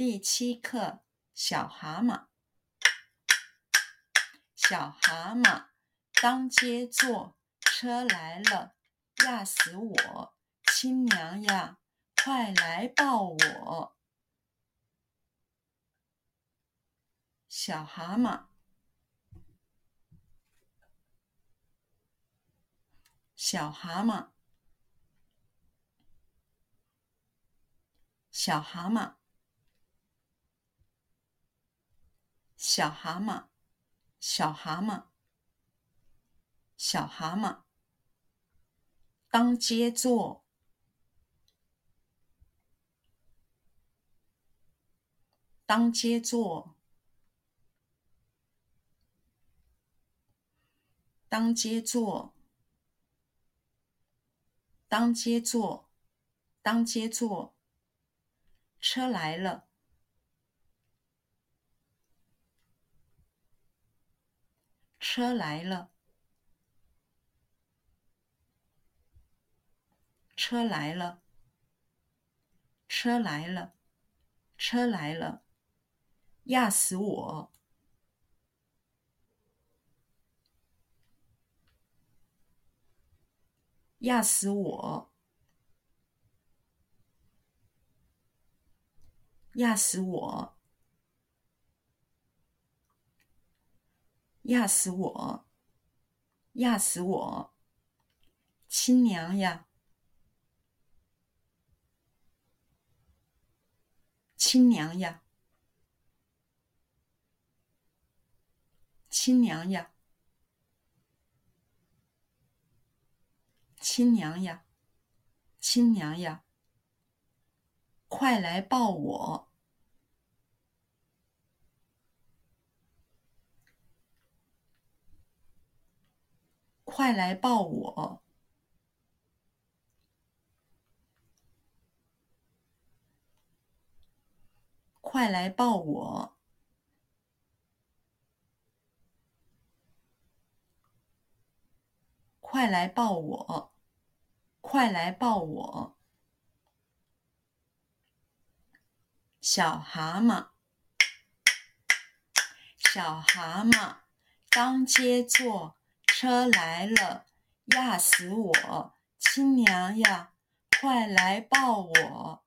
第七课，小蛤蟆。小蛤蟆当街坐，车来了，压死我！亲娘呀，快来抱我！小蛤蟆，小蛤蟆，小蛤蟆。小蛤蟆，小蛤蟆，小蛤蟆，当街坐，当街坐，当街坐，当街坐，当街坐，车来了。车来了，车来了，车来了，车来了，压死我！压死我！压死我！压死我！压死我！亲娘呀！亲娘呀！亲娘呀！亲娘呀！亲娘呀！快来抱我！快来抱我！快来抱我！快来抱我！快来抱我！小蛤蟆，小蛤蟆，当街坐。车来了，压死我！亲娘呀，快来抱我！